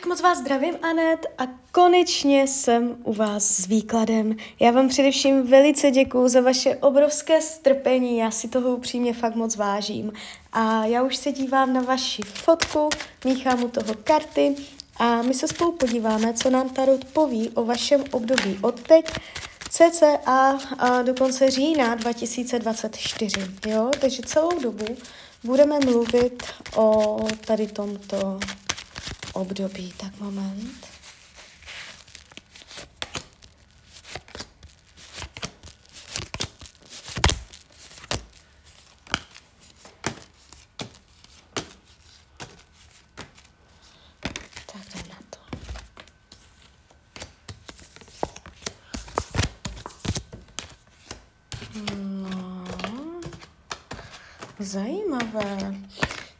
Tak moc vás zdravím, Anet, a konečně jsem u vás s výkladem. Já vám především velice děkuju za vaše obrovské strpení, já si toho upřímně fakt moc vážím. A já už se dívám na vaši fotku, míchám u toho karty a my se spolu podíváme, co nám Tarot poví o vašem období od teď cca a do konce října 2024. Jo? Takže celou dobu budeme mluvit o tady tomto období. Tak moment. Tak na to. No, zajímavé.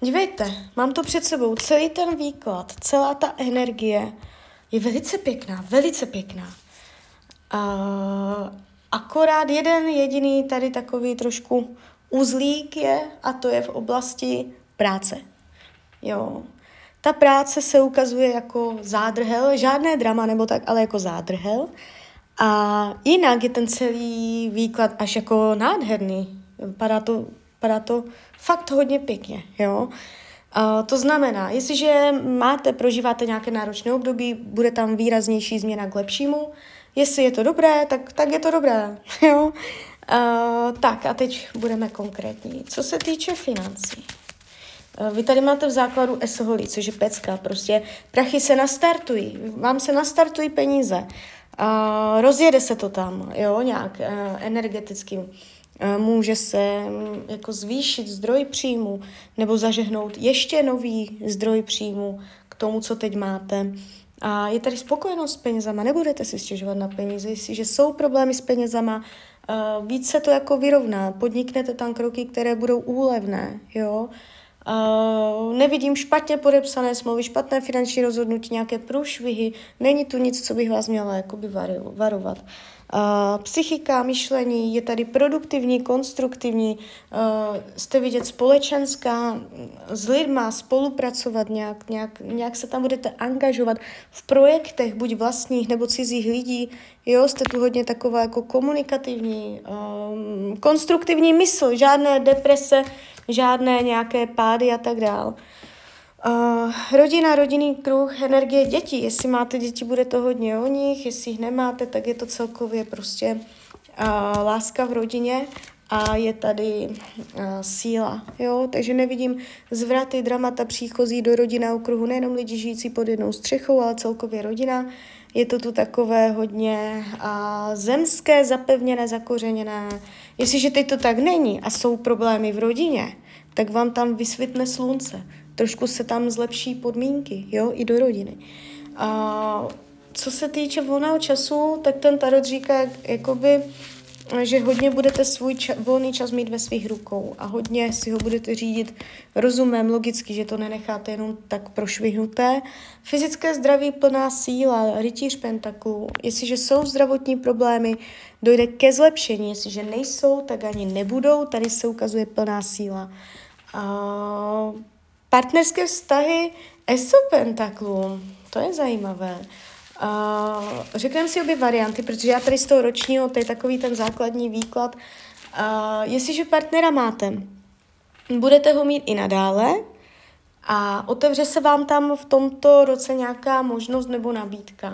Dívejte, mám to před sebou, celý ten výklad, celá ta energie je velice pěkná, velice pěkná. Uh, akorát jeden jediný tady takový trošku uzlík je a to je v oblasti práce. Jo. Ta práce se ukazuje jako zádrhel, žádné drama nebo tak, ale jako zádrhel. A jinak je ten celý výklad až jako nádherný. Padá to Vypadá to fakt hodně pěkně, jo. Uh, to znamená, jestliže máte, prožíváte nějaké náročné období, bude tam výraznější změna k lepšímu. Jestli je to dobré, tak, tak je to dobré, jo. Uh, tak a teď budeme konkrétní. Co se týče financí. Uh, vy tady máte v základu esoholí, což je pecka, prostě prachy se nastartují, vám se nastartují peníze, uh, rozjede se to tam, jo, nějak uh, energetickým může se mm, jako zvýšit zdroj příjmu nebo zažehnout ještě nový zdroj příjmu k tomu, co teď máte. A je tady spokojenost s penězama, nebudete si stěžovat na peníze, jestliže jsou problémy s penězama, víc se to jako vyrovná, podniknete tam kroky, které budou úlevné, jo. Uh, nevidím špatně podepsané smlouvy, špatné finanční rozhodnutí, nějaké průšvihy, není tu nic, co bych vás měla jakoby varovat. Uh, psychika, myšlení je tady produktivní, konstruktivní, uh, jste vidět společenská, s lidma spolupracovat nějak, nějak, nějak se tam budete angažovat v projektech, buď vlastních nebo cizích lidí, jo, jste tu hodně taková jako komunikativní, um, konstruktivní mysl, žádné deprese, žádné nějaké pády a tak dál. Uh, rodina, rodinný kruh, energie dětí. Jestli máte děti, bude to hodně o nich, jestli jich nemáte, tak je to celkově prostě uh, láska v rodině a je tady uh, síla, jo, takže nevidím zvraty, dramata příchozí do rodinného kruhu, nejenom lidi žijící pod jednou střechou, ale celkově rodina. Je to tu takové hodně uh, zemské, zapevněné, zakořeněné. Jestliže teď to tak není a jsou problémy v rodině, tak vám tam vysvětne slunce trošku se tam zlepší podmínky, jo, i do rodiny. A co se týče volného času, tak ten tarot říká, jakoby, že hodně budete svůj ča- volný čas mít ve svých rukou a hodně si ho budete řídit rozumem, logicky, že to nenecháte jenom tak prošvihnuté. Fyzické zdraví, plná síla, rytíř pentaklů. Jestliže jsou zdravotní problémy, dojde ke zlepšení. Jestliže nejsou, tak ani nebudou. Tady se ukazuje plná síla. A Partnerské vztahy ESO pentaklů, to je zajímavé. Uh, řekneme si obě varianty, protože já tady z toho ročního, to je takový ten základní výklad. Uh, jestliže partnera máte, budete ho mít i nadále a otevře se vám tam v tomto roce nějaká možnost nebo nabídka,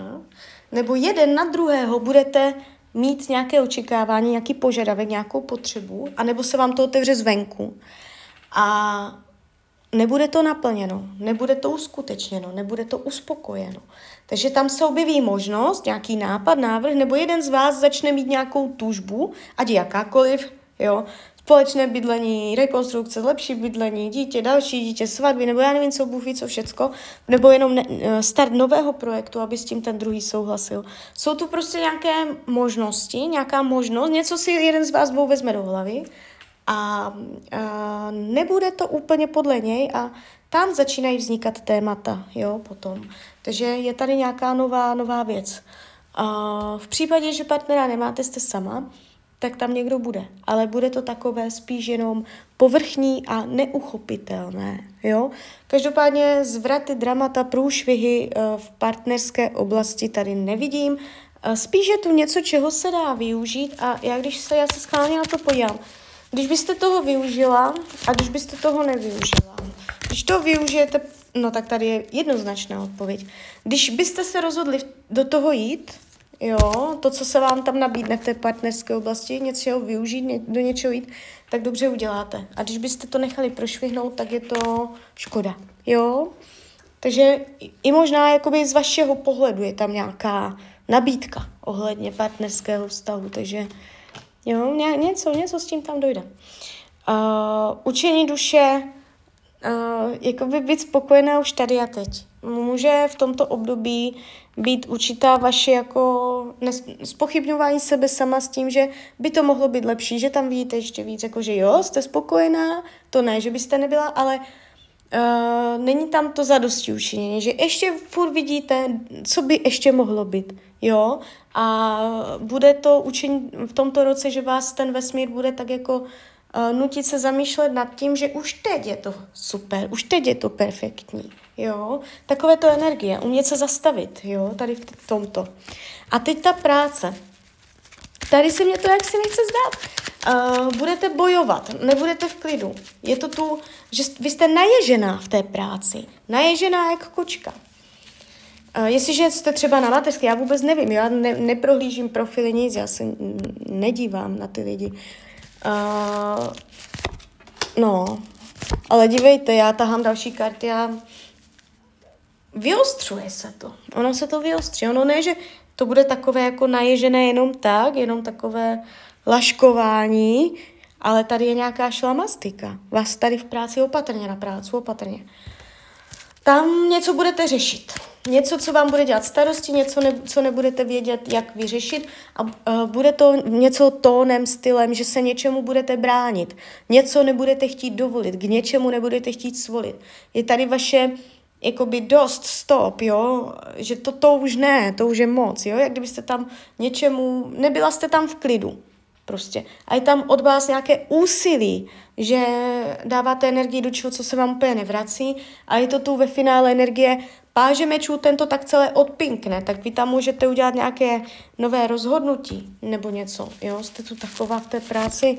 nebo jeden na druhého budete mít nějaké očekávání, nějaký požadavek, nějakou potřebu, anebo se vám to otevře zvenku. A nebude to naplněno, nebude to uskutečněno, nebude to uspokojeno. Takže tam se objeví možnost, nějaký nápad, návrh, nebo jeden z vás začne mít nějakou tužbu, ať jakákoliv, jo, společné bydlení, rekonstrukce, lepší bydlení, dítě, další dítě, svatby, nebo já nevím, co Bůh ví, co všecko, nebo jenom ne, eh, start nového projektu, aby s tím ten druhý souhlasil. Jsou tu prostě nějaké možnosti, nějaká možnost, něco si jeden z vás dvou vezme do hlavy a, a nebude to úplně podle něj a tam začínají vznikat témata, jo, potom. Takže je tady nějaká nová, nová věc. A v případě, že partnera nemáte, jste sama, tak tam někdo bude. Ale bude to takové spíš jenom povrchní a neuchopitelné. Jo? Každopádně zvraty, dramata, průšvihy uh, v partnerské oblasti tady nevidím. Uh, spíš je tu něco, čeho se dá využít a já když se, já se schválně na to podívám, když byste toho využila a když byste toho nevyužila. Když to využijete, no tak tady je jednoznačná odpověď. Když byste se rozhodli do toho jít, jo, to, co se vám tam nabídne v té partnerské oblasti, něčeho využít, do něčeho jít, tak dobře uděláte. A když byste to nechali prošvihnout, tak je to škoda, jo. Takže i možná jakoby z vašeho pohledu je tam nějaká nabídka ohledně partnerského vztahu, takže jo, ně, něco, něco s tím tam dojde. Uh, učení duše, uh, jakoby být spokojená už tady a teď. Může v tomto období být určitá vaše jako spochybňování sebe sama s tím, že by to mohlo být lepší, že tam vidíte ještě víc, jako že jo, jste spokojená, to ne, že byste nebyla, ale uh, není tam to zadosti učinění, že ještě furt vidíte, co by ještě mohlo být, jo, a bude to učení v tomto roce, že vás ten vesmír bude tak jako uh, nutit se zamýšlet nad tím, že už teď je to super, už teď je to perfektní, jo. Takové to energie, umět se zastavit, jo, tady v tomto. A teď ta práce. Tady se mě to jak si nechce zdát. Uh, budete bojovat, nebudete v klidu. Je to tu, že vy jste naježená v té práci. Naježená jak kočka. Uh, jestliže jste třeba na mateřské, já vůbec nevím, já ne, neprohlížím profily nic, já se nedívám na ty lidi. Uh, no, ale dívejte, já tahám další karty a vyostřuje se to. Ono se to vyostří. Ono ne, že to bude takové jako naježené jenom tak, jenom takové laškování, ale tady je nějaká šlamastika. Vás tady v práci opatrně na práci, opatrně. Tam něco budete řešit. Něco, co vám bude dělat starosti, něco, ne, co nebudete vědět, jak vyřešit a uh, bude to něco tónem, stylem, že se něčemu budete bránit. Něco nebudete chtít dovolit, k něčemu nebudete chtít svolit. Je tady vaše jakoby dost stop, jo, že to, to už ne, to už je moc, jo, jak kdybyste tam něčemu, nebyla jste tam v klidu, prostě. A je tam od vás nějaké úsilí, že dáváte energii do čeho, co se vám úplně nevrací a je to tu ve finále energie páže mečů, tento tak celé odpinkne, tak vy tam můžete udělat nějaké nové rozhodnutí nebo něco, jo, jste tu taková v té práci.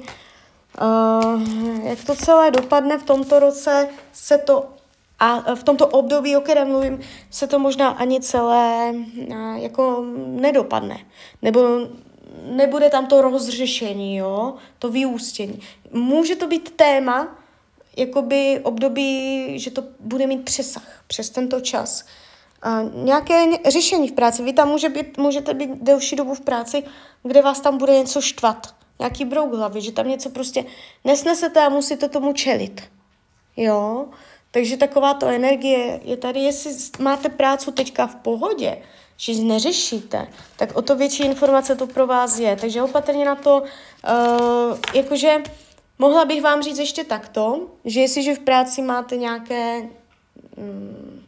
Uh, jak to celé dopadne v tomto roce, se to a v tomto období, o kterém mluvím, se to možná ani celé jako nedopadne. Nebo nebude tam to rozřešení, jo, to vyústění. Může to být téma, jakoby období, že to bude mít přesah přes tento čas. A nějaké řešení v práci. Vy tam může být, můžete být delší dobu v práci, kde vás tam bude něco štvat. Nějaký brouk hlavy, že tam něco prostě nesnesete a musíte tomu čelit. Jo? Takže taková to energie je tady, jestli máte práci teďka v pohodě, že ji neřešíte, tak o to větší informace to pro vás je. Takže opatrně na to, uh, jakože mohla bych vám říct ještě takto, že jestliže v práci máte nějaké um,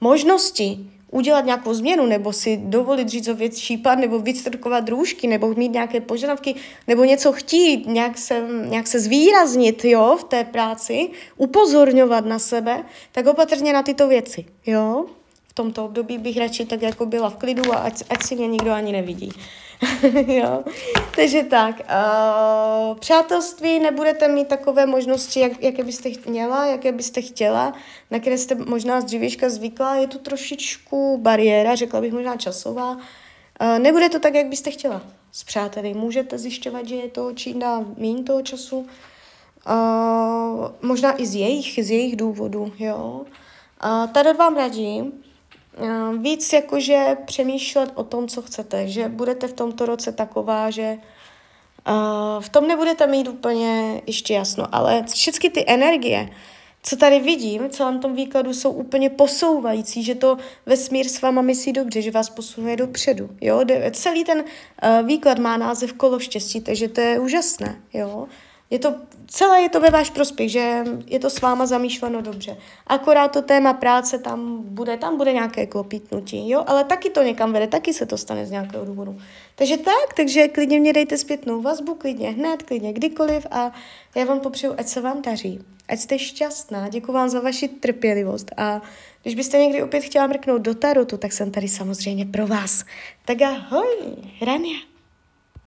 možnosti, udělat nějakou změnu, nebo si dovolit říct o věc šípat, nebo vystrkovat růžky, nebo mít nějaké požadavky, nebo něco chtít, nějak se, nějak se zvýraznit jo, v té práci, upozorňovat na sebe, tak opatrně na tyto věci. Jo? V tomto období bych radši tak jako byla v klidu a ať, ať si mě nikdo ani nevidí. jo. Takže tak, uh, přátelství nebudete mít takové možnosti, jak, jaké byste měla, jaké byste chtěla, na které jste možná z dřívějška zvykla. Je tu trošičku bariéra, řekla bych možná časová. Uh, nebude to tak, jak byste chtěla s přáteli. Můžete zjišťovat, že je to čím dál méně toho času. Uh, možná i z jejich, z jejich důvodů, jo. Uh, tady vám radím, víc jakože přemýšlet o tom, co chcete, že budete v tomto roce taková, že uh, v tom nebudete mít úplně ještě jasno, ale všechny ty energie, co tady vidím v celém tom výkladu, jsou úplně posouvající, že to vesmír s váma myslí dobře, že vás posunuje dopředu. Jo? Celý ten uh, výklad má název kolo štěstí, takže to je úžasné. Jo? Je to, celé je to ve váš prospěch, že je to s váma zamýšleno dobře. Akorát to téma práce tam bude, tam bude nějaké klopítnutí, jo, ale taky to někam vede, taky se to stane z nějakého důvodu. Takže tak, takže klidně mě dejte zpětnou vazbu, klidně hned, klidně kdykoliv a já vám popřeju, ať se vám daří, ať jste šťastná, děkuji vám za vaši trpělivost a když byste někdy opět chtěla mrknout do tarotu, tak jsem tady samozřejmě pro vás. Tak ahoj, Rania.